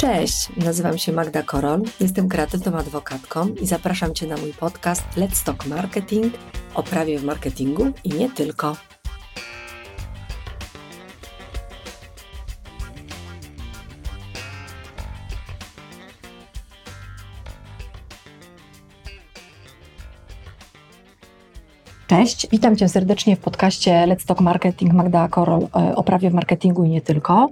Cześć, nazywam się Magda Korol, jestem kreatywną adwokatką i zapraszam Cię na mój podcast Let's Talk Marketing o prawie w marketingu i nie tylko. Cześć, witam Cię serdecznie w podcaście Let's Talk Marketing Magda Korol e, o prawie w marketingu i nie tylko.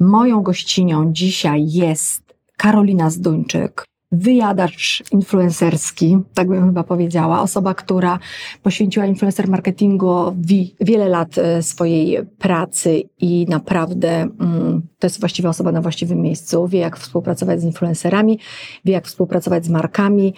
Moją gościnią dzisiaj jest Karolina Zduńczyk, wyjadacz influencerski, tak bym chyba powiedziała, osoba, która poświęciła influencer marketingu wiele lat e, swojej pracy i naprawdę mm, to jest właściwie osoba na właściwym miejscu, wie jak współpracować z influencerami, wie jak współpracować z markami.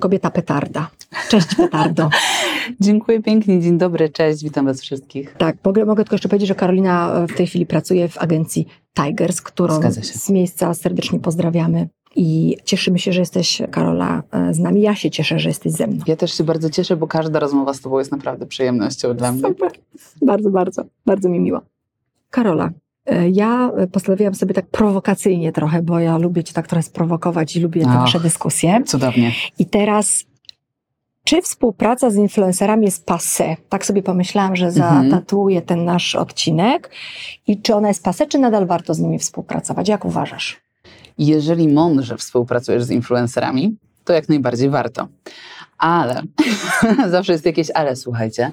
Kobieta petarda. Cześć petardo. Dziękuję pięknie, dzień dobry, cześć, witam was wszystkich. Tak, mogę, mogę tylko jeszcze powiedzieć, że Karolina w tej chwili pracuje w agencji Tigers, którą z miejsca serdecznie pozdrawiamy. I cieszymy się, że jesteś, Karola, e, z nami. Ja się cieszę, że jesteś ze mną. Ja też się bardzo cieszę, bo każda rozmowa z Tobą jest naprawdę przyjemnością dla mnie. Super. Bardzo, bardzo, bardzo mi miło. Karola, e, ja postanowiłam sobie tak prowokacyjnie trochę, bo ja lubię Cię tak trochę sprowokować i lubię te nasze dyskusje. Cudownie. I teraz czy współpraca z influencerami jest passe? Tak sobie pomyślałam, że mhm. zatatuję ten nasz odcinek. I czy ona jest passe, czy nadal warto z nimi współpracować? Jak uważasz? Jeżeli mądrze współpracujesz z influencerami, to jak najbardziej warto. Ale, zawsze jest jakieś ale, słuchajcie.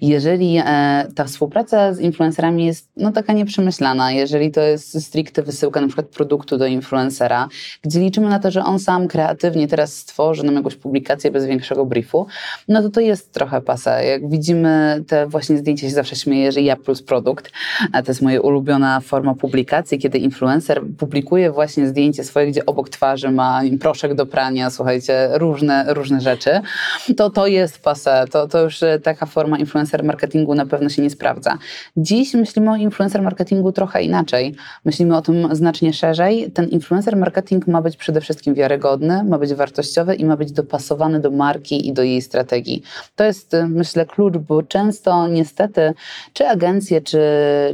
Jeżeli e, ta współpraca z influencerami jest no, taka nieprzemyślana, jeżeli to jest stricte wysyłka na przykład produktu do influencera, gdzie liczymy na to, że on sam kreatywnie teraz stworzy nam jakąś publikację bez większego briefu, no to to jest trochę pasa. Jak widzimy te właśnie zdjęcia, się zawsze śmieję, że ja plus produkt, a to jest moja ulubiona forma publikacji, kiedy influencer publikuje właśnie zdjęcie swoje, gdzie obok twarzy ma proszek do prania, słuchajcie, różne, różne rzeczy to to jest pase. To, to już e, taka forma influencer marketingu na pewno się nie sprawdza. Dziś myślimy o influencer marketingu trochę inaczej. Myślimy o tym znacznie szerzej. Ten influencer marketing ma być przede wszystkim wiarygodny, ma być wartościowy i ma być dopasowany do marki i do jej strategii. To jest, e, myślę, klucz, bo często niestety czy agencje, czy,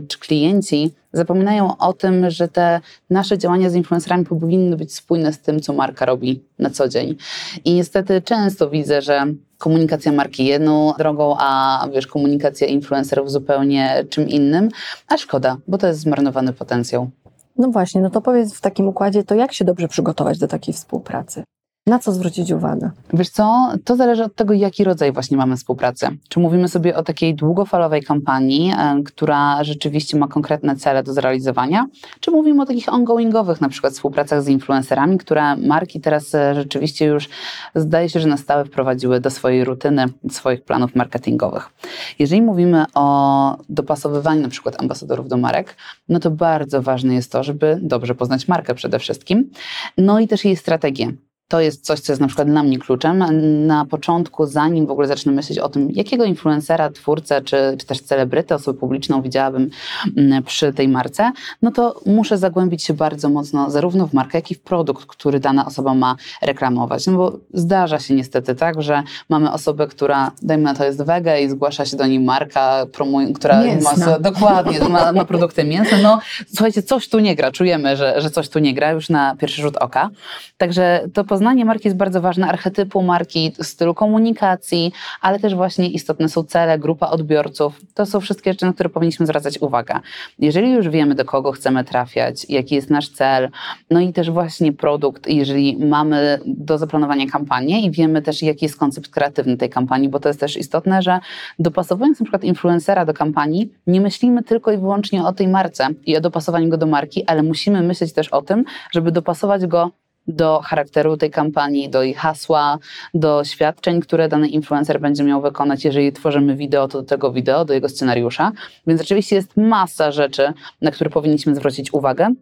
czy klienci zapominają o tym, że te nasze działania z influencerami powinny być spójne z tym, co marka robi na co dzień. I niestety często widzę, że komunikacja marki jedną drogą, a wiesz, komunikacja influencerów zupełnie czym innym, a szkoda, bo to jest zmarnowany potencjał. No właśnie, no to powiedz w takim układzie, to jak się dobrze przygotować do takiej współpracy? Na co zwrócić uwagę? Wiesz co, to zależy od tego, jaki rodzaj właśnie mamy współpracy. Czy mówimy sobie o takiej długofalowej kampanii, e, która rzeczywiście ma konkretne cele do zrealizowania, czy mówimy o takich ongoingowych, na przykład współpracach z influencerami, które marki teraz e, rzeczywiście już zdaje się, że na stałe wprowadziły do swojej rutyny, swoich planów marketingowych. Jeżeli mówimy o dopasowywaniu na przykład ambasadorów do marek, no to bardzo ważne jest to, żeby dobrze poznać markę przede wszystkim, no i też jej strategię to jest coś, co jest na przykład dla mnie kluczem. Na początku, zanim w ogóle zacznę myśleć o tym, jakiego influencera, twórcę, czy, czy też celebrytę, osobę publiczną widziałabym mm, przy tej marce, no to muszę zagłębić się bardzo mocno zarówno w markę, jak i w produkt, który dana osoba ma reklamować. No bo zdarza się niestety tak, że mamy osobę, która, dajmy na to, jest wege i zgłasza się do niej marka, promuje, która Mięsna. ma dokładnie, ma, ma produkty mięsne. No słuchajcie, coś tu nie gra, czujemy, że, że coś tu nie gra już na pierwszy rzut oka. Także to poznanie marki jest bardzo ważne, archetypu marki, stylu komunikacji, ale też właśnie istotne są cele, grupa odbiorców. To są wszystkie rzeczy, na które powinniśmy zwracać uwagę. Jeżeli już wiemy, do kogo chcemy trafiać, jaki jest nasz cel, no i też właśnie produkt, jeżeli mamy do zaplanowania kampanię i wiemy też, jaki jest koncept kreatywny tej kampanii, bo to jest też istotne, że dopasowując na przykład influencera do kampanii, nie myślimy tylko i wyłącznie o tej marce i o dopasowaniu go do marki, ale musimy myśleć też o tym, żeby dopasować go do charakteru tej kampanii, do jej hasła, do świadczeń, które dany influencer będzie miał wykonać. Jeżeli tworzymy wideo, to do tego wideo, do jego scenariusza. Więc oczywiście jest masa rzeczy, na które powinniśmy zwrócić uwagę.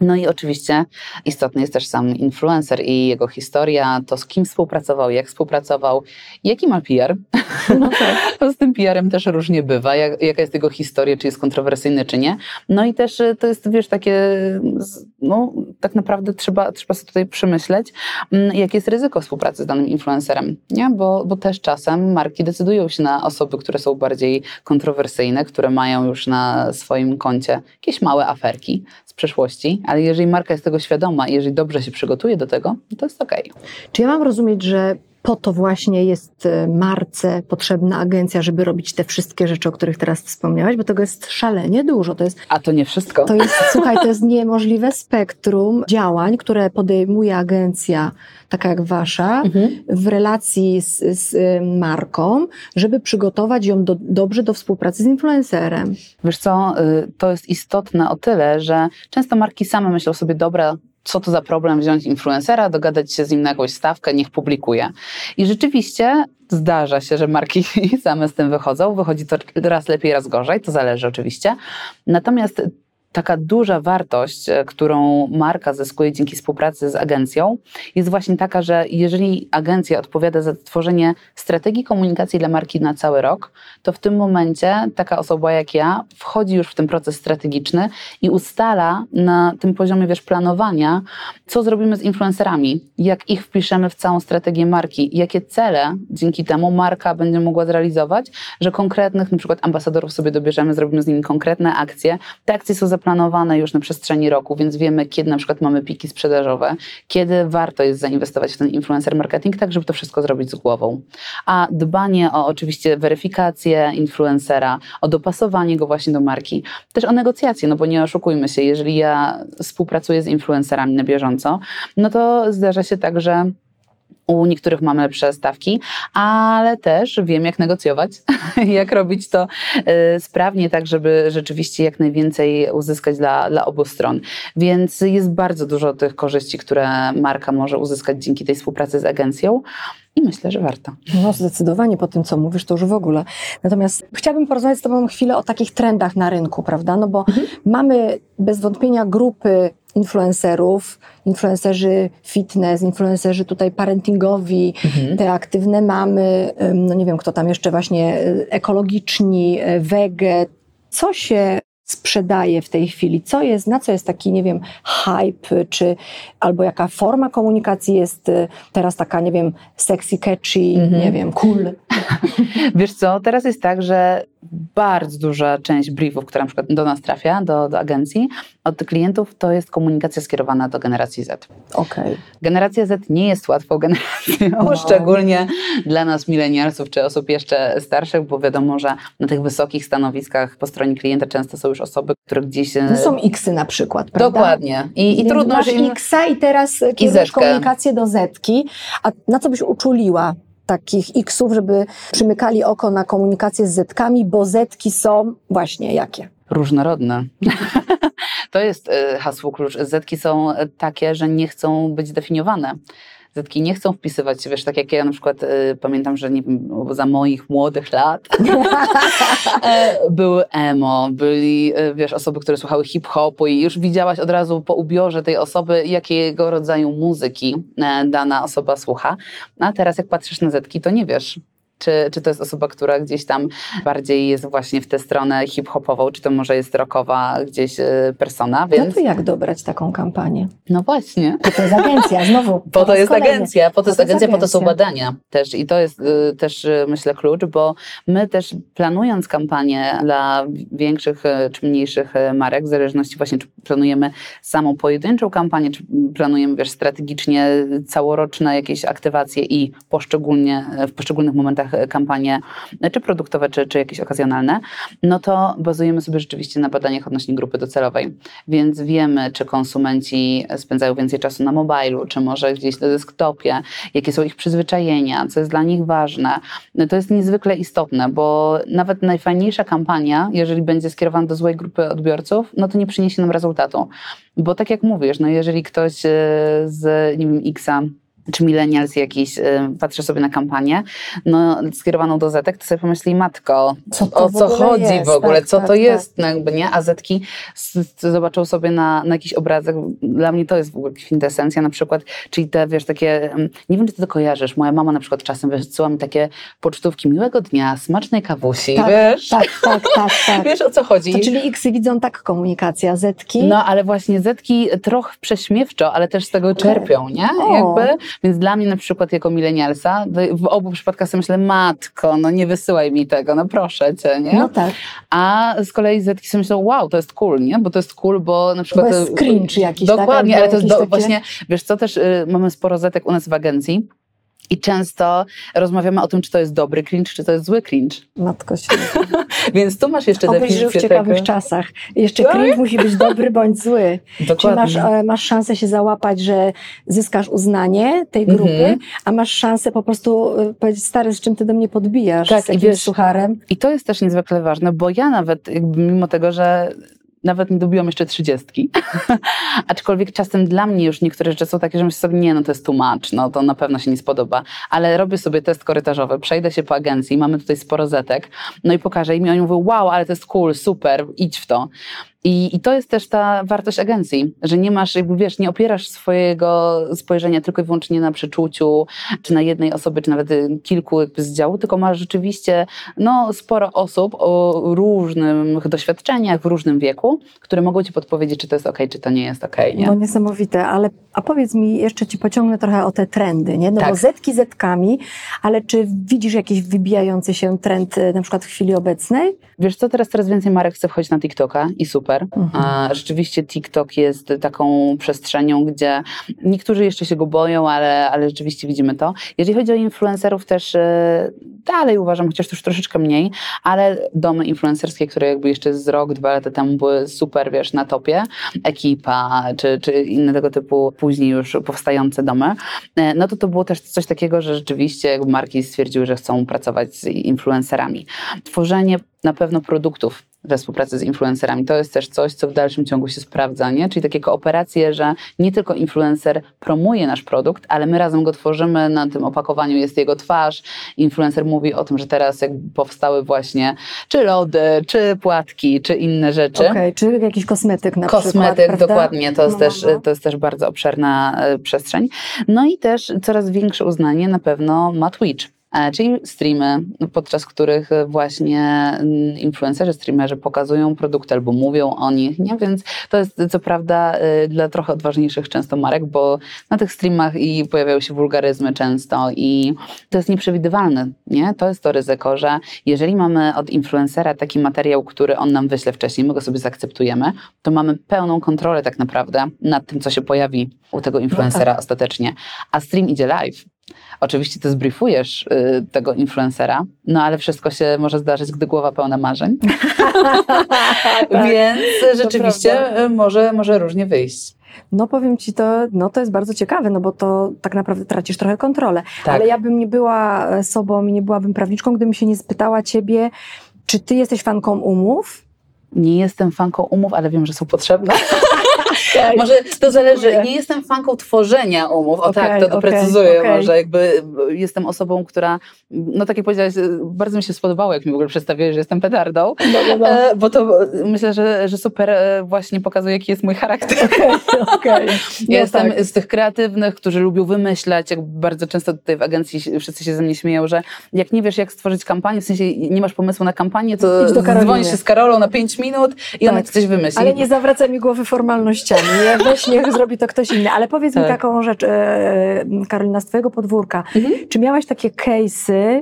No i oczywiście istotny jest też sam influencer i jego historia, to z kim współpracował, jak współpracował, jaki ma PR. No tak. z tym PR-em też różnie bywa, jak, jaka jest jego historia, czy jest kontrowersyjny, czy nie. No i też y, to jest, wiesz, takie, no tak naprawdę trzeba, trzeba sobie tutaj przemyśleć, mm, jakie jest ryzyko współpracy z danym influencerem, nie? Bo, bo też czasem marki decydują się na osoby, które są bardziej kontrowersyjne, które mają już na swoim koncie jakieś małe aferki, przeszłości, ale jeżeli marka jest tego świadoma i jeżeli dobrze się przygotuje do tego, to jest okej. Czy ja mam rozumieć, że po to właśnie jest e, marce potrzebna agencja, żeby robić te wszystkie rzeczy, o których teraz wspomniałaś, bo tego jest szalenie dużo. To jest, A to nie wszystko. to jest słuchaj, to jest niemożliwe spektrum działań, które podejmuje agencja, taka jak wasza, Mhm. w relacji z, z y, marką, żeby przygotować ją do, dobrze do współpracy z influencerem. Wiesz co, y, to jest istotne o tyle, że często marki same myślą sobie, dobra, co to za problem wziąć influencera, dogadać się z nim na jakąś stawkę, niech publikuje. I rzeczywiście zdarza się, że marki same z tym wychodzą. Wychodzi to raz lepiej, raz gorzej, to zależy oczywiście. Natomiast taka duża wartość, e, którą marka zyskuje dzięki współpracy z agencją, jest właśnie taka, że jeżeli agencja odpowiada za tworzenie strategii komunikacji dla marki na cały rok, to w tym momencie taka osoba jak ja wchodzi już w ten proces strategiczny i ustala na tym poziomie wiesz, planowania, co zrobimy z influencerami, jak ich wpiszemy w całą strategię marki, jakie cele dzięki temu marka będzie mogła zrealizować, że konkretnych na przykład ambasadorów sobie dobierzemy, zrobimy z nimi konkretne akcje. Te akcje są zaplanowane już na przestrzeni roku, więc wiemy, kiedy na przykład mamy piki sprzedażowe, kiedy warto jest zainwestować w ten influencer marketing, tak żeby to wszystko zrobić z głową. A dbanie o oczywiście weryfikację influencera, o dopasowanie go właśnie do marki, też o negocjacje, no bo nie oszukujmy się, jeżeli ja współpracuję z influencerami na bieżąco, no to zdarza się tak, że u niektórych mamy lepsze stawki, ale też wiem, jak negocjować, jak robić to y, sprawnie, tak żeby rzeczywiście jak najwięcej uzyskać dla, dla obu stron. Więc jest bardzo dużo tych korzyści, które marka może uzyskać dzięki tej współpracy z agencją i myślę, że warto. No zdecydowanie po tym, co mówisz, to już w ogóle. Natomiast chciałabym porozmawiać z Tobą chwilę o takich trendach na rynku, prawda? No bo mamy bez wątpienia grupy influencerów, influencerzy fitness, influencerzy tutaj parentingowi, te aktywne mamy, no nie wiem kto tam jeszcze właśnie, y, ekologiczni, y, wege. Co się sprzedaje w tej chwili? Co jest, na co jest taki, nie wiem, hype, czy albo jaka forma komunikacji jest y, teraz taka, nie wiem, sexy, catchy, nie wiem, cool? Wiesz co, teraz jest tak, że bardzo duża część briefów, która na przykład do nas trafia, do, do agencji, od klientów, to jest komunikacja skierowana do generacji Z. Okej. Generacja Z nie jest łatwą generacją, No. szczególnie dla nas milenialsów czy osób jeszcze starszych, bo wiadomo, że na tych wysokich stanowiskach po stronie klienta często są już osoby, które gdzieś... e, To są X-y na przykład, prawda? Dokładnie. I, i trudno, masz że im... X-a i teraz kierujesz komunikację do Zetki. A na co byś uczuliła takich X-ów, żeby przymykali oko na komunikację z Zetkami, bo Zetki są właśnie jakie? Różnorodne. to jest e, hasło klucz. Zetki są takie, że nie chcą być definiowane. Zetki nie chcą wpisywać się, wiesz, tak jak ja na przykład e, pamiętam, że nie za moich młodych lat e, były emo, byli, e, wiesz, osoby, które słuchały hip-hopu i już widziałaś od razu po ubiorze tej osoby, jakiego rodzaju muzyki e, dana osoba słucha. A teraz jak patrzysz na Zetki, to nie wiesz, czy, czy to jest osoba, która gdzieś tam bardziej jest właśnie w tę stronę hip-hopową, czy to może jest rockowa gdzieś e, persona, No więc to jak dobrać taką kampanię? no właśnie. Bo to jest agencja, znowu. Po to jest kolejny. agencja, po to jest agencja, po to są badania też i to jest y, też y, myślę klucz, bo my też planując kampanię dla większych y, czy mniejszych y, marek, w zależności właśnie czy planujemy samą pojedynczą kampanię, czy planujemy wiesz strategicznie całoroczne jakieś aktywacje i poszczególnie w poszczególnych momentach y, kampanie y, czy produktowe, czy, czy jakieś okazjonalne, no to bazujemy sobie rzeczywiście na badaniach odnośnie grupy docelowej, więc wiemy, czy konsumenci spędzają więcej czasu na mobilu, czy może gdzieś na desktopie, jakie są ich przyzwyczajenia, co jest dla nich ważne. No to jest niezwykle istotne, bo nawet najfajniejsza kampania, jeżeli będzie skierowana do złej grupy odbiorców, no to nie przyniesie nam rezultatu. Bo tak jak mówisz, no jeżeli ktoś e, z, nie wiem, Xa czy millennials jakiś, y, patrzę sobie na kampanię, no skierowaną do Zetek, to sobie pomyśli, matko, Co o co chodzi jest? w ogóle, Tak, co tak, to tak. jest, no jakby nie, a Zetki zobaczą sobie na, na jakiś obrazek, dla mnie to jest w ogóle kwintesencja na przykład, czyli te, wiesz, takie, mm, nie wiem, czy ty to kojarzysz, moja mama na przykład czasem wysyła mi takie pocztówki, miłego dnia, smacznej kawusi, Tak, wiesz, tak, tak, tak, tak. wiesz o co chodzi. To czyli X-y widzą tak komunikacja, Zetki? No, ale właśnie Zetki trochę prześmiewczo, ale też z tego czerpią, nie? O. Jakby, Więc dla mnie na przykład jako milenialsa, w obu przypadkach sobie myślę, matko, no nie wysyłaj mi tego, no proszę cię, nie? No tak. A z kolei zetki sobie myślą, wow, to jest cool, nie? Bo to jest cool, bo na przykład... Bo jest cringe jakiś, tak? Dokładnie, Albo ale to jest do, takie- właśnie, wiesz co, też y, mamy sporo zetek u nas w agencji i często rozmawiamy o tym, czy to jest dobry cringe, czy to jest zły cringe. Matko się. Więc tu masz jeszcze Obyś żył w ciekawych czasach. Jeszcze Tak? cringe musi być dobry bądź zły. Czy Dokładnie. masz, e, masz szansę się załapać, że zyskasz uznanie tej grupy, Mhm. a masz szansę po prostu e, powiedzieć, stary, z czym ty do mnie podbijasz? Tak, z i jakimś wiesz- sucharem? I to jest też niezwykle ważne, bo ja nawet, mimo tego, że nawet nie dobiłam jeszcze trzydziestki, aczkolwiek czasem dla mnie już niektóre rzeczy są takie, że myślę sobie, nie, no to jest much, no to na pewno się nie spodoba, ale robię sobie test korytarzowy, przejdę się po agencji, mamy tutaj sporo zetek, no i pokażę im i oni mówią, wow, ale to jest cool, super, idź w to. I, I to jest też ta wartość agencji, że nie masz, jakby wiesz, nie opierasz swojego spojrzenia tylko i wyłącznie na przeczuciu, czy na jednej osobie, czy nawet y, kilku jakby z działu, tylko masz rzeczywiście no, sporo osób o różnych doświadczeniach, w różnym wieku, które mogą ci podpowiedzieć, czy to jest ok, czy to nie jest ok. Nie? No niesamowite, ale a powiedz mi, jeszcze ci pociągnę trochę o te trendy, nie? No Tak. bo zetki zetkami, ale czy widzisz jakiś wybijający się trend e, na przykład w chwili obecnej? Wiesz co, teraz coraz więcej marek chce wchodzić na TikToka i super. Mhm. A, rzeczywiście TikTok jest taką przestrzenią, gdzie niektórzy jeszcze się go boją, ale, ale rzeczywiście widzimy to. Jeżeli chodzi o influencerów też e, dalej uważam, chociaż już troszeczkę mniej, ale domy influencerskie, które jakby jeszcze z rok, dwa lata temu były super, wiesz, na topie, ekipa, czy, czy inne tego typu później już powstające domy, e, no to to było też coś takiego, że rzeczywiście jakby marki stwierdziły, że chcą pracować z influencerami. Tworzenie na pewno produktów we współpracy z influencerami. To jest też coś, co w dalszym ciągu się sprawdza, nie? Czyli takie kooperacje, że nie tylko influencer promuje nasz produkt, ale my razem go tworzymy, na tym opakowaniu jest jego twarz. Influencer mówi o tym, że teraz jakby powstały właśnie czy lody, czy płatki, czy inne rzeczy. Okej, czy jakiś kosmetyk na przykład, Kosmetyk, dokładnie, to jest, No, też, no, no. to jest też bardzo obszerna e, przestrzeń. No i też coraz większe uznanie na pewno ma Twitch. E, Czyli streamy, podczas których właśnie mm, influencerzy, streamerzy pokazują produkty albo mówią o nich, nie? Więc to jest co prawda y, dla trochę odważniejszych często marek, bo na tych streamach i pojawiają się wulgaryzmy często i to jest nieprzewidywalne, nie? To jest to ryzyko, że jeżeli mamy od influencera taki materiał, który on nam wyśle wcześniej, my go sobie zaakceptujemy, to mamy pełną kontrolę tak naprawdę nad tym, co się pojawi u tego influencera ostatecznie. A stream idzie live. Oczywiście ty zbriefujesz y, tego influencera, no ale wszystko się może zdarzyć, gdy głowa pełna marzeń. Tak, Więc rzeczywiście y, może, może różnie wyjść. No powiem ci, to, no to jest bardzo ciekawe, no bo to tak naprawdę tracisz trochę kontrolę. Tak. Ale ja bym nie była sobą i nie byłabym prawniczką, gdybym się nie spytała ciebie, czy ty jesteś fanką umów? Nie jestem fanką umów, ale wiem, że są potrzebne. Tak. Może to zależy. Nie jestem fanką tworzenia umów. O Okej, tak, to doprecyzuję okej. może. Jakby jestem osobą, która, no tak jak powiedziałaś, bardzo mi się spodobało, jak mi w ogóle przedstawiłeś, że jestem petardą. No, no, no. E, bo to myślę, że, że super e, właśnie pokazuje, jaki jest mój charakter. Okej. Ja No jestem tak. z tych kreatywnych, którzy lubią wymyślać, jak bardzo często tutaj w agencji wszyscy się ze mnie śmieją, że jak nie wiesz, jak stworzyć kampanię, w sensie nie masz pomysłu na kampanię, to dzwonisz się z Karolą na 5 minut i ona Tak. ci coś wymyśli. Ale nie zawracaj mi głowy Nie, weź, niech zrobi to ktoś inny. Ale powiedz mi Tak. taką rzecz, e, Karolina, z twojego podwórka. Mhm. Czy miałaś takie case'y,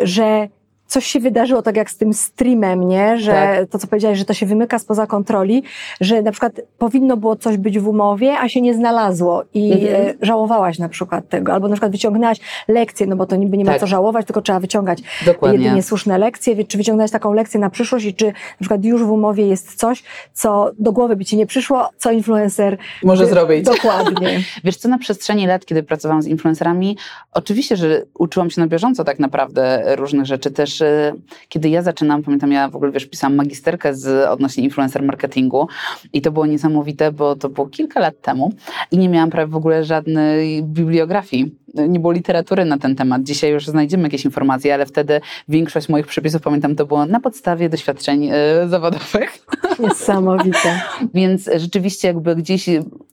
że coś się wydarzyło, tak jak z tym streamem, nie? Że Tak. to, co powiedziałeś, że to się wymyka spoza kontroli, że na przykład powinno było coś być w umowie, a się nie znalazło i Mhm. e, żałowałaś na przykład tego, albo na przykład wyciągnęłaś lekcję, no bo to niby nie ma Tak. co żałować, tylko trzeba wyciągać Dokładnie. jedynie słuszne lekcje, czy wyciągnąłeś taką lekcję na przyszłość i czy na przykład już w umowie jest coś, co do głowy by ci nie przyszło, co influencer Może by- zrobić. Dokładnie. Wiesz co, na przestrzeni lat, kiedy pracowałam z influencerami, oczywiście, że uczyłam się na bieżąco tak naprawdę różnych rzeczy. Też e, kiedy ja zaczynam, pamiętam, ja w ogóle, wiesz, pisałam magisterkę z odnośnie influencer marketingu i to było niesamowite, bo to było kilka lat temu i nie miałam prawie w ogóle żadnej bibliografii. Nie było literatury na ten temat. Dzisiaj już znajdziemy jakieś informacje, ale wtedy większość moich przepisów, pamiętam, to było na podstawie doświadczeń e, zawodowych. Niesamowite. Więc rzeczywiście jakby gdzieś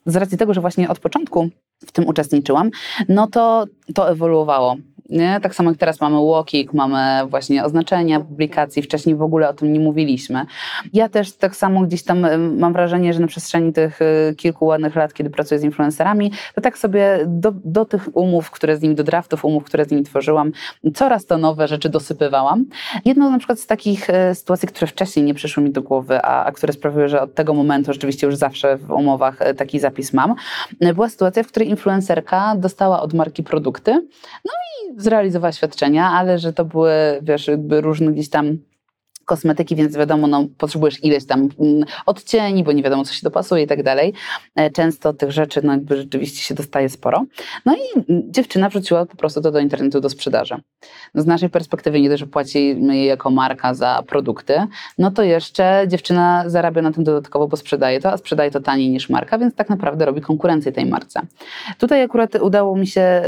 z racji tego, że właśnie od początku w tym uczestniczyłam, no to to ewoluowało. Nie? Tak samo jak teraz mamy walking, mamy właśnie oznaczenia publikacji, wcześniej w ogóle o tym nie mówiliśmy. Ja też tak samo gdzieś tam y, mam wrażenie, że na przestrzeni tych y, kilku ładnych lat, kiedy pracuję z influencerami, to tak sobie do, do tych umów, które z nimi, do draftów umów, które z nimi tworzyłam, coraz to nowe rzeczy dosypywałam. Jedną na przykład z takich y, sytuacji, które wcześniej nie przyszły mi do głowy, a, a które sprawiły, że od tego momentu rzeczywiście już zawsze w umowach taki zapis mam, była sytuacja, w której influencerka dostała od marki produkty, no i zrealizowała świadczenia, ale że to były, wiesz, jakby różne gdzieś tam kosmetyki, więc wiadomo, no, potrzebujesz ileś tam mm, odcieni, bo nie wiadomo, co się dopasuje i tak dalej. E, często tych rzeczy no, jakby rzeczywiście się dostaje sporo. No i dziewczyna wrzuciła po prostu to do internetu do sprzedaży. No, z naszej perspektywy nie dość, że płacimy jej jako marka za produkty, no to jeszcze dziewczyna zarabia na tym dodatkowo, bo sprzedaje to, a sprzedaje to taniej niż marka, więc tak naprawdę robi konkurencję tej marce. Tutaj akurat udało mi się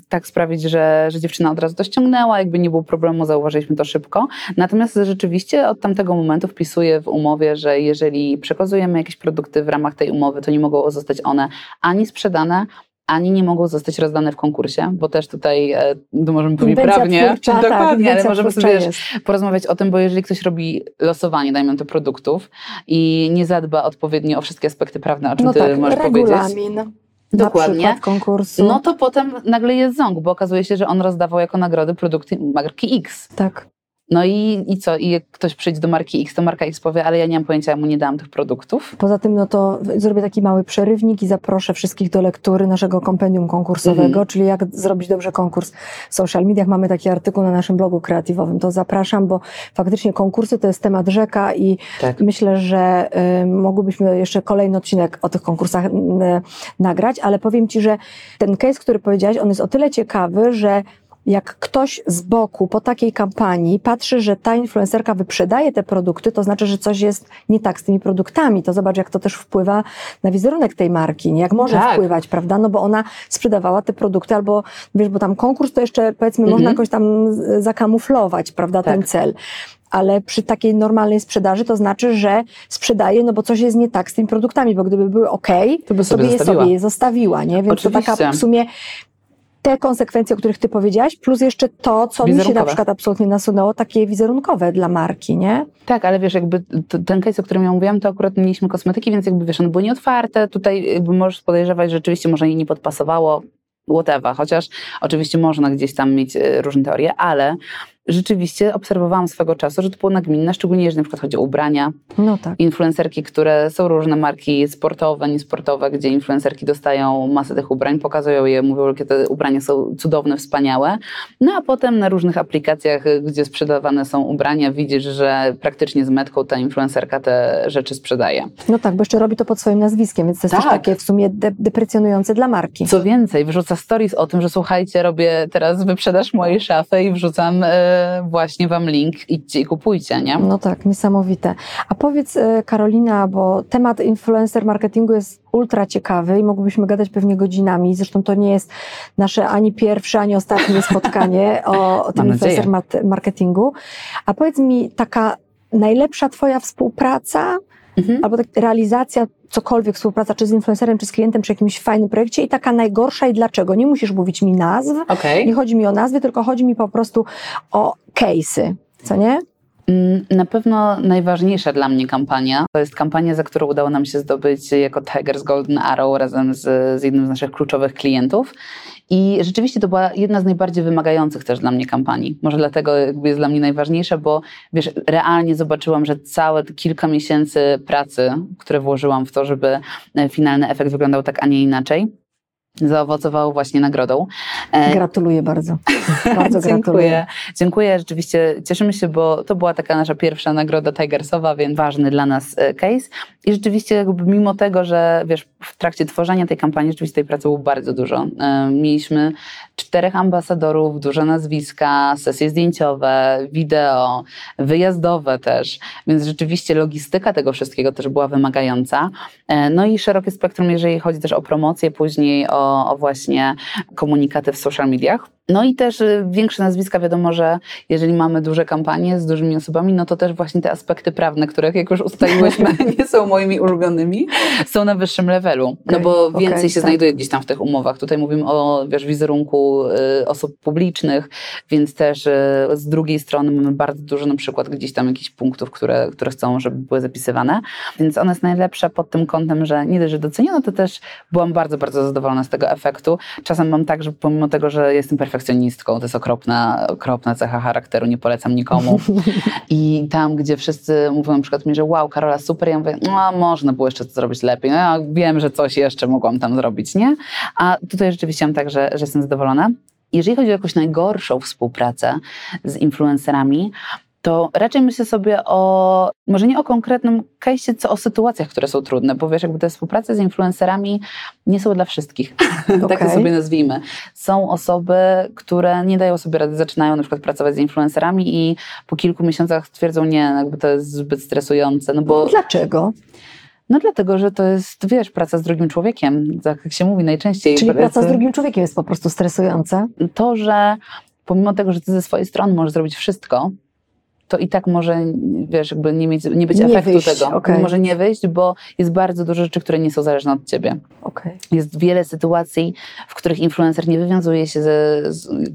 y, tak sprawić, że, że dziewczyna od razu to ściągnęła, jakby nie było problemu, zauważyliśmy to szybko. Natomiast rzeczywiście od tamtego momentu wpisuję w umowie, że jeżeli przekazujemy jakieś produkty w ramach tej umowy, to nie mogą zostać one ani sprzedane, ani nie mogą zostać rozdane w konkursie, bo też tutaj e, możemy powiedzieć prawnie, twórcza, tak, dokładnie, tak, ale możemy sobie wiesz, porozmawiać o tym, bo jeżeli ktoś robi losowanie, dajmy to produktów i nie zadba odpowiednio o wszystkie aspekty prawne, o czym no ty tak, możesz regulamin. powiedzieć. Dokładnie. konkursu. No to potem nagle jest ząg, bo okazuje się, że on rozdawał jako nagrody produkty marki X. Tak. No i, i co? I jak ktoś przyjdzie do marki X, to marka X powie, ale ja nie mam pojęcia, ja mu nie dałam tych produktów. Poza tym, no to zrobię taki mały przerywnik i zaproszę wszystkich do lektury naszego kompendium konkursowego, mhm. czyli jak zrobić dobrze konkurs w social mediach. Mamy taki artykuł na naszym blogu kreatywowym. To zapraszam, bo faktycznie konkursy to jest temat rzeka i tak. myślę, że y, mogłybyśmy jeszcze kolejny odcinek o tych konkursach y, nagrać, ale powiem Ci, że ten case, który powiedziałaś, on jest o tyle ciekawy, że jak ktoś z boku po takiej kampanii patrzy, że ta influencerka wyprzedaje te produkty, to znaczy, że coś jest nie tak z tymi produktami. To zobacz, jak to też wpływa na wizerunek tej marki, jak może tak. wpływać, prawda? No bo ona sprzedawała te produkty, albo wiesz, bo tam konkurs to jeszcze powiedzmy mhm. można jakoś tam zakamuflować, prawda, tak. ten cel ale przy takiej normalnej sprzedaży to znaczy, że sprzedaje, no bo coś jest nie tak z tymi produktami, bo gdyby były ok, to by sobie, to by je sobie je zostawiła, nie? Więc Oczywiście. to taka w sumie te konsekwencje, o których ty powiedziałaś, plus jeszcze to, co mi się na przykład absolutnie nasunęło, takie wizerunkowe dla marki, nie? Tak, ale wiesz, jakby ten case, o którym ja mówiłam, to akurat mieliśmy kosmetyki, więc jakby wiesz, one były nieotwarte, tutaj jakby możesz podejrzewać, że rzeczywiście może jej nie podpasowało, whatever, chociaż oczywiście można gdzieś tam mieć e, różne teorie, ale rzeczywiście obserwowałam swego czasu, że to było nagminne, szczególnie jeżeli na przykład chodzi o ubrania. No tak. Influencerki, które są różne marki sportowe, niesportowe, gdzie influencerki dostają masę tych ubrań, pokazują je, mówią, jakie te ubrania są cudowne, wspaniałe. No a potem na różnych aplikacjach, gdzie sprzedawane są ubrania, widzisz, że praktycznie z metką ta influencerka te rzeczy sprzedaje. No tak, bo jeszcze robi to pod swoim nazwiskiem, więc to jest tak. też takie w sumie de deprecjonujące dla marki. Co więcej, wrzuca stories o tym, że słuchajcie, robię teraz wyprzedaż mojej szafy i wrzucam e, właśnie wam link, idźcie i kupujcie, nie? No tak, niesamowite. A powiedz e, Karolina, bo temat influencer marketingu jest ultra ciekawy i mogłybyśmy gadać pewnie godzinami, zresztą to nie jest nasze ani pierwsze, ani ostatnie spotkanie o, o tym influencer marketingu. A powiedz mi, taka najlepsza twoja współpraca mhm. albo tak realizacja cokolwiek, współpraca czy z influencerem, czy z klientem przy jakimś fajnym projekcie i taka najgorsza i dlaczego. Nie musisz mówić mi nazw, okay. nie chodzi mi o nazwy, tylko chodzi mi po prostu o case'y, co nie? Mm, na pewno najważniejsza dla mnie kampania to jest kampania, za którą udało nam się zdobyć jako Tigers Golden Arrow razem z, z jednym z naszych kluczowych klientów. I rzeczywiście to była jedna z najbardziej wymagających też dla mnie kampanii. Może dlatego jest dla mnie najważniejsza, bo wiesz, realnie zobaczyłam, że całe kilka miesięcy pracy, które włożyłam w to, żeby e, finalny efekt wyglądał tak, a nie inaczej, zaowocowało właśnie nagrodą. E, gratuluję bardzo. Bardzo Dziękuję. gratuluję. Dziękuję, rzeczywiście cieszymy się, bo to była taka nasza pierwsza nagroda Tigersowa, więc ważny dla nas e, case. I rzeczywiście jakby mimo tego, że wiesz, w trakcie tworzenia tej kampanii rzeczywiście tej pracy było bardzo dużo. E, mieliśmy czterech ambasadorów, duże nazwiska, sesje zdjęciowe, wideo, wyjazdowe też, więc rzeczywiście logistyka tego wszystkiego też była wymagająca. No i szerokie spektrum, jeżeli chodzi też o promocję później, o o, właśnie komunikaty w social mediach. No i też y, większe nazwiska, wiadomo, że jeżeli mamy duże kampanie z dużymi osobami, no to też właśnie te aspekty prawne, które jak już ustaliłyśmy, nie są moimi ulubionymi, są na wyższym levelu. No bo więcej się tak. znajduje gdzieś tam w tych umowach. Tutaj mówimy o wiesz, wizerunku y, osób publicznych, więc też y, z drugiej strony mamy bardzo dużo na przykład gdzieś tam jakichś punktów, które, które chcą, żeby były zapisywane. Więc ona jest najlepsza pod tym kątem, że nie dość, że doceniono, to też byłam bardzo, bardzo zadowolona z tego efektu. Czasem mam tak, że pomimo tego, że jestem perfekcjonistką, to jest okropna, okropna cecha charakteru, nie polecam nikomu. I tam, gdzie wszyscy mówią na przykład mi, że wow, Karola, super, ja mówię, no można było jeszcze to zrobić lepiej. No ja wiem, że coś jeszcze mogłam tam zrobić, nie? A tutaj rzeczywiście mam tak, że, że jestem zadowolona. Jeżeli chodzi o jakąś najgorszą współpracę z influencerami, to raczej myślę sobie o, może nie o konkretnym case'ie, co o sytuacjach, które są trudne, bo wiesz, jakby te współprace z influencerami nie są dla wszystkich, tak to Okej. sobie nazwijmy. Są osoby, które nie dają sobie rady, zaczynają na przykład pracować z influencerami i po kilku miesiącach twierdzą, nie, jakby to jest zbyt stresujące, no bo Dlaczego? no dlatego, że to jest, wiesz, praca z drugim człowiekiem, tak jak się mówi najczęściej. Czyli praca z pracy- drugim człowiekiem jest po prostu stresująca. to, że pomimo tego, że ty ze swojej strony możesz zrobić wszystko, to i tak może, wiesz, jakby nie, mieć, nie być Nie efektu wyjść, tego. okej. Może nie wyjść, bo jest bardzo dużo rzeczy, które nie są zależne od ciebie. Okej. Jest wiele sytuacji, w których influencer nie wywiązuje się z,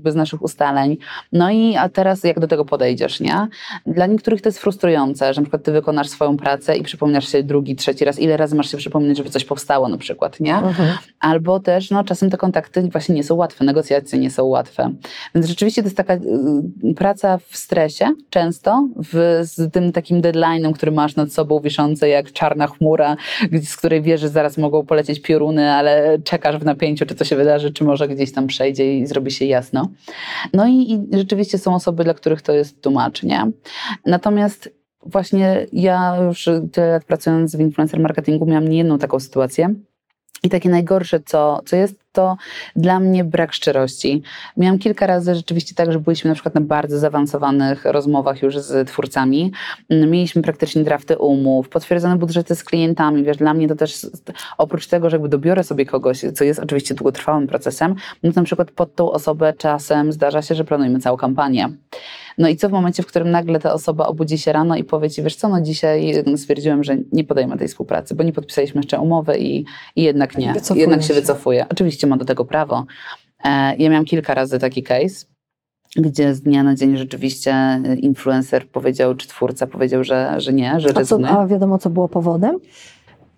z naszych ustaleń. No i a teraz jak do tego podejdziesz, nie? Dla niektórych to jest frustrujące, że na przykład ty wykonasz swoją pracę i przypominasz się drugi, trzeci raz, ile razy masz się przypominać, żeby coś powstało na przykład, nie? Mhm. Albo też, no czasem te kontakty właśnie nie są łatwe, negocjacje nie są łatwe. Więc rzeczywiście to jest taka y, praca w stresie często, w, z tym takim deadline'em, który masz nad sobą wiszący jak czarna chmura, z której wiesz, że zaraz mogą polecieć pioruny, ale czekasz w napięciu, czy to się wydarzy, czy może gdzieś tam przejdzie i zrobi się jasno. No i, i rzeczywiście są osoby, dla których to jest tłumacz, nie? Natomiast właśnie ja już tyle lat pracując w influencer marketingu miałam niejedną taką sytuację, i takie najgorsze, co, co jest, to dla mnie brak szczerości. Miałam kilka razy rzeczywiście tak, że byliśmy na przykład na bardzo zaawansowanych rozmowach już z twórcami. Mieliśmy praktycznie drafty umów, potwierdzone budżety z klientami. Wiesz, dla mnie to też oprócz tego, że jakby dobiorę sobie kogoś, co jest oczywiście długotrwałym procesem, no to na przykład pod tą osobę czasem zdarza się, że planujemy całą kampanię. No i co w momencie, w którym nagle ta osoba obudzi się rano i powie ci, wiesz co, no dzisiaj stwierdziłem, że nie podejmę tej współpracy, bo nie podpisaliśmy jeszcze umowy i, i jednak nie, jednak się. wycofuje. Oczywiście ma do tego prawo. E, Ja miałam kilka razy taki case, gdzie z dnia na dzień rzeczywiście influencer powiedział, czy twórca powiedział, że, że nie, że A, rezygnuje. a wiadomo, co było powodem?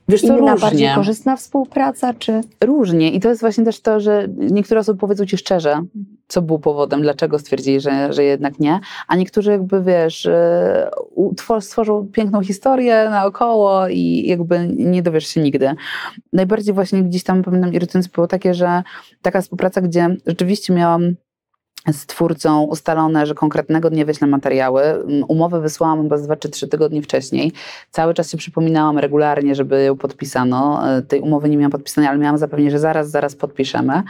Wiesz co, Inna, bardziej różnie. korzystna współpraca, czy... Różnie i to jest właśnie też to, że niektóre osoby powiedzą ci szczerze, co było powodem, dlaczego stwierdzili, że, że jednak nie, a niektórzy jakby wiesz, e, stworzą piękną historię naokoło i jakby nie dowiesz się nigdy. Najbardziej właśnie gdzieś tam pamiętam irytujące było takie, że taka współpraca, gdzie rzeczywiście miałam z twórcą ustalone, że konkretnego dnia wyślę materiały. Mm, Umowę wysłałam chyba z dwa czy trzy tygodnie wcześniej. Cały czas się przypominałam regularnie, żeby ją podpisano. E, Tej umowy nie miałam podpisanej, ale miałam zapewnienie, że zaraz, zaraz podpiszemy.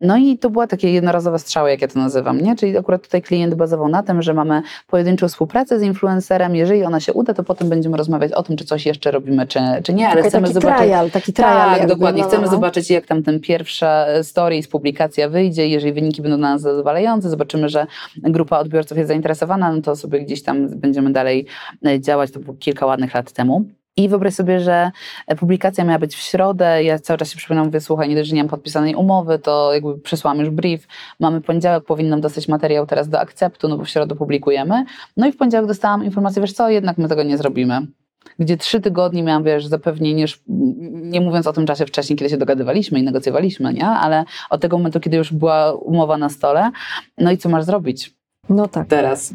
No i to była takie jednorazowe strzały, jak ja to nazywam, nie? Czyli akurat tutaj klient bazował na tym, że mamy pojedynczą współpracę z influencerem. Jeżeli ona się uda, to potem będziemy rozmawiać o tym, czy coś jeszcze robimy, czy, czy nie, ale chcemy taki zobaczyć. trial, taki trial. Tak, dokładnie. no, no, Chcemy no. zobaczyć, jak tam ten pierwsza stories, publikacja wyjdzie. Jeżeli wyniki będą dla nas zadowalające, zobaczymy, że grupa odbiorców jest zainteresowana, no to sobie gdzieś tam będziemy dalej e, działać. To było kilka ładnych lat temu. I wyobraź sobie, że e, publikacja miała być w środę. Ja cały czas się przypominam, mówię, słuchaj, nie dość, że nie mam podpisanej umowy, to jakby przesłałam już brief. Mamy poniedziałek, powinnam dostać materiał teraz do akceptu, no bo w środę publikujemy. No i w poniedziałek dostałam informację, wiesz co, jednak my tego nie zrobimy gdzie trzy tygodnie miałam, wiesz, zapewnienie, nie mówiąc o tym czasie wcześniej, kiedy się dogadywaliśmy i negocjowaliśmy, nie? Ale od tego momentu, kiedy już była umowa na stole, no i co masz zrobić No tak. teraz?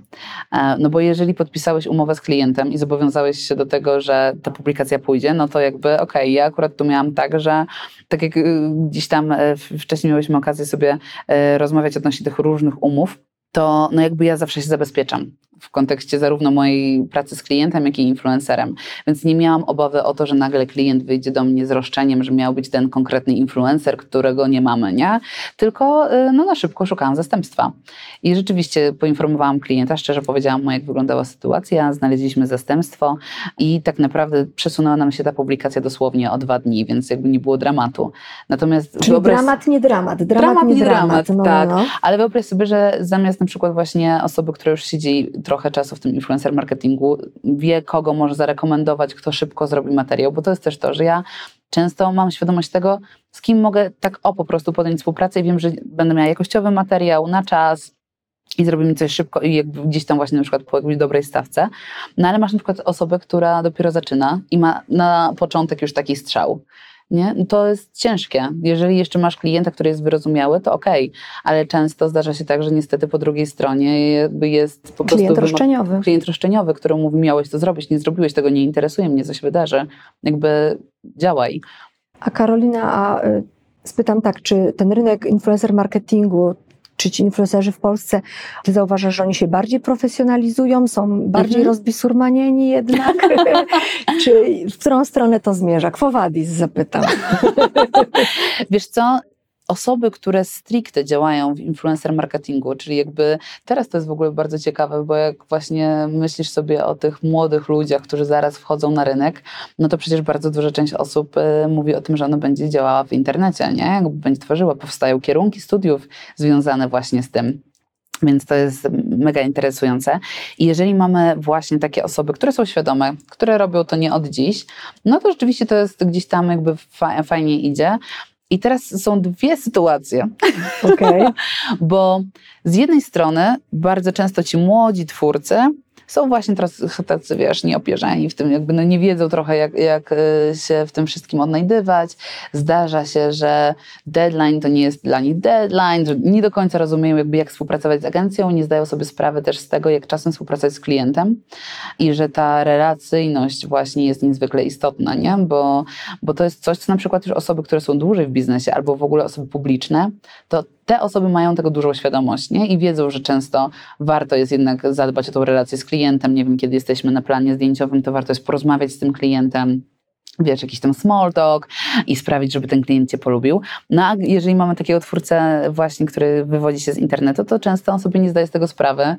E, No bo jeżeli podpisałeś umowę z klientem i zobowiązałeś się do tego, że ta publikacja pójdzie, no to jakby okej, ja akurat tu miałam tak, że tak jak y, gdzieś tam e, wcześniej miałyśmy okazję sobie e, rozmawiać odnośnie tych różnych umów, to no jakby ja zawsze się zabezpieczam. W kontekście zarówno mojej pracy z klientem, jak i influencerem. Więc nie miałam obawy o to, że nagle klient wyjdzie do mnie z roszczeniem, że miał być ten konkretny influencer, którego nie mamy, nie? Tylko y, no, na szybko szukałam zastępstwa. I rzeczywiście poinformowałam klienta, szczerze powiedziałam mu, jak wyglądała sytuacja, znaleźliśmy zastępstwo i tak naprawdę przesunęła nam się ta publikacja dosłownie o dwa dni, więc jakby nie było dramatu. Natomiast Czyli wyobraź... dramat, nie dramat. Dramat, dramat nie, nie dramat. dramat. No, tak, no. ale wyobraź sobie, że zamiast na przykład właśnie osoby, która już siedzi trochę czasu w tym influencer marketingu, wie kogo może zarekomendować, kto szybko zrobi materiał, bo to jest też to, że ja często mam świadomość tego, z kim mogę tak o po prostu podjąć współpracę i wiem, że będę miała jakościowy materiał na czas, i zrobimy coś szybko i jakby gdzieś tam właśnie na przykład po jakiejś dobrej stawce. No ale masz na przykład osobę, która dopiero zaczyna i ma na początek już taki strzał nie? to jest ciężkie. Jeżeli jeszcze masz klienta, który jest wyrozumiały, to okej, okay. ale często zdarza się tak, że niestety po drugiej stronie jakby jest po klient prostu roszczeniowy. klient roszczeniowy, któremu mówi, miałeś to zrobić, nie zrobiłeś tego, nie interesuje mnie, co się wydarzy. Jakby działaj. A Karolina, a y, spytam tak, czy ten rynek influencer marketingu czy ci influencerzy w Polsce, ty zauważasz, że oni się bardziej profesjonalizują, są bardziej mhm. rozbisurmanieni jednak? czy w którą stronę to zmierza? Kwowadis zapytam. Wiesz co, osoby, które stricte działają w influencer marketingu, czyli jakby teraz to jest w ogóle bardzo ciekawe, bo jak właśnie myślisz sobie o tych młodych ludziach, którzy zaraz wchodzą na rynek, no to przecież bardzo duża część osób y, mówi o tym, że ona będzie działała w internecie, nie? Jakby będzie tworzyła, powstają kierunki studiów związane właśnie z tym. Więc to jest mega interesujące. I jeżeli mamy właśnie takie osoby, które są świadome, które robią to nie od dziś, no to rzeczywiście to jest gdzieś tam jakby fajnie idzie. I teraz są dwie sytuacje. Okay. Bo z jednej strony bardzo często ci młodzi twórcy są właśnie teraz tacy, wiesz, nieopierzeni w tym, jakby no nie wiedzą trochę, jak, jak e, się w tym wszystkim odnajdywać. Zdarza się, że deadline to nie jest dla nich deadline, że nie do końca rozumieją, jakby jak współpracować z agencją, nie zdają sobie sprawy też z tego, jak czasem współpracować z klientem i że ta relacyjność właśnie jest niezwykle istotna, nie? Bo, bo to jest coś, co na przykład już osoby, które są dłużej w biznesie albo w ogóle osoby publiczne, to te osoby mają tego dużą świadomość nie? i wiedzą, że często warto jest jednak zadbać o tą relację z klientem. Nie wiem, kiedy jesteśmy na planie zdjęciowym, to warto jest porozmawiać z tym klientem wiesz, jakiś tam small talk i sprawić, żeby ten klient cię polubił. No a jeżeli mamy takiego twórcę właśnie, który wywodzi się z internetu, to często on sobie nie zdaje z tego sprawy.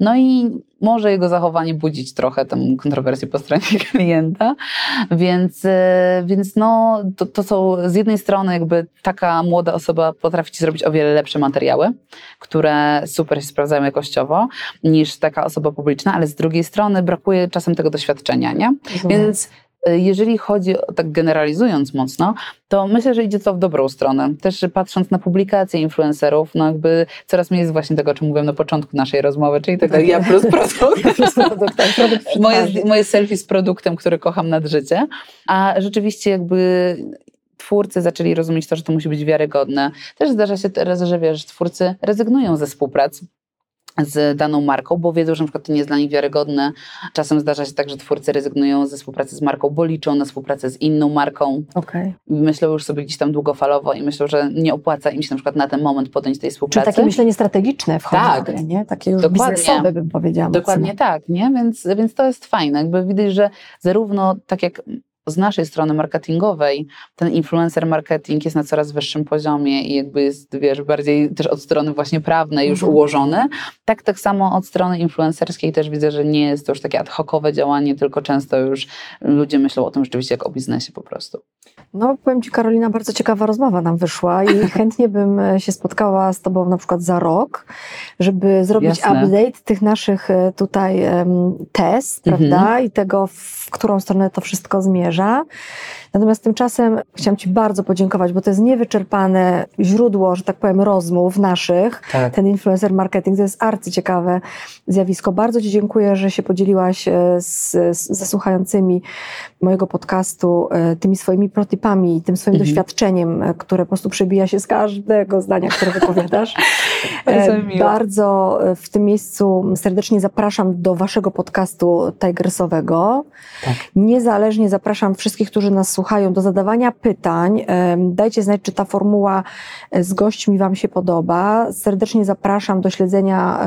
No i może jego zachowanie budzić trochę tam kontrowersję po stronie klienta, więc, e, więc no to, to są z jednej strony jakby taka młoda osoba potrafi ci zrobić o wiele lepsze materiały, które super się sprawdzają jakościowo niż taka osoba publiczna, ale z drugiej strony brakuje czasem tego doświadczenia, nie? Więc E, jeżeli chodzi, tak generalizując mocno, to myślę, że idzie to w dobrą stronę. Też patrząc na publikacje influencerów, no jakby coraz mniej jest właśnie tego, o czym mówiłem na początku naszej rozmowy, czyli tego ja plus produkt. ja plus produkt tak, produkt moje, moje selfie z produktem, który kocham nad życie. A rzeczywiście jakby twórcy zaczęli rozumieć to, że to musi być wiarygodne. Też zdarza się teraz, że wiesz, twórcy rezygnują ze współpracy z daną marką, bo wiedzą, że na przykład to nie jest dla nich wiarygodne. Czasem zdarza się tak, że twórcy rezygnują ze współpracy z marką, bo liczą na współpracę z inną marką. Okay. Myślą już sobie gdzieś tam długofalowo i myślą, że nie opłaca im się na przykład na ten moment podjąć tej współpracy. Czyli takie myślenie strategiczne wchodzi tak. grę, nie? Takie już Dokładnie. biznesowe bym powiedziała. Dokładnie mocno. tak, nie? Więc, więc to jest fajne. Jakby widać, że zarówno tak jak z naszej strony marketingowej ten influencer marketing jest na coraz wyższym poziomie i jakby jest, wiesz, bardziej też od strony właśnie prawnej już mhm. ułożony. Tak, tak samo od strony influencerskiej też widzę, że nie jest to już takie ad hocowe działanie, tylko często już ludzie myślą o tym rzeczywiście jak o biznesie po prostu. No, powiem Ci, Karolina, bardzo ciekawa rozmowa nam wyszła i chętnie bym e, się spotkała z Tobą na przykład za rok, żeby zrobić Jasne. update tych naszych e, tutaj um, test, mhm. prawda, i tego, w którą stronę to wszystko zmierza. Natomiast tymczasem chciałam Ci bardzo podziękować, bo to jest niewyczerpane źródło, że tak powiem, rozmów naszych. Tak. Ten influencer marketing to jest arcyciekawe zjawisko. Bardzo Ci dziękuję, że się podzieliłaś e, z, ze słuchającymi mojego podcastu e, tymi swoimi protypami, tym swoim mhm. doświadczeniem, e, które po prostu przebija się z każdego zdania, które wypowiadasz. bardzo, bardzo w tym miejscu serdecznie zapraszam do Waszego podcastu Tigersowego. Tak. Niezależnie zapraszam wszystkich, którzy nas słuchają, do zadawania pytań. Dajcie znać, czy ta formuła e, z gośćmi Wam się podoba. Serdecznie zapraszam do śledzenia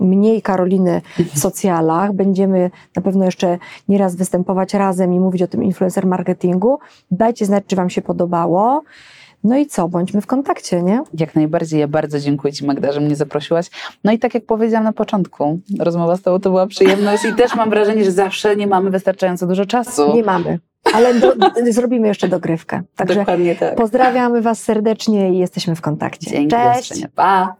mniej Karoliny w socjalach. Będziemy na pewno jeszcze nieraz występować razem i mówić o tym influencer marketingu. Dajcie znać, czy Wam się podobało. No i co, bądźmy w kontakcie, nie? Jak najbardziej. Ja bardzo dziękuję Ci, Magda, że mnie zaprosiłaś. No i tak jak powiedziałam na początku, rozmowa z Tobą to była przyjemność i też mam wrażenie, że zawsze nie mamy wystarczająco dużo czasu. Nie mamy. Ale do, zrobimy jeszcze dogrywkę. Także Dokładnie tak. pozdrawiamy Was serdecznie i jesteśmy w kontakcie. Dzięki, Cześć! Pa!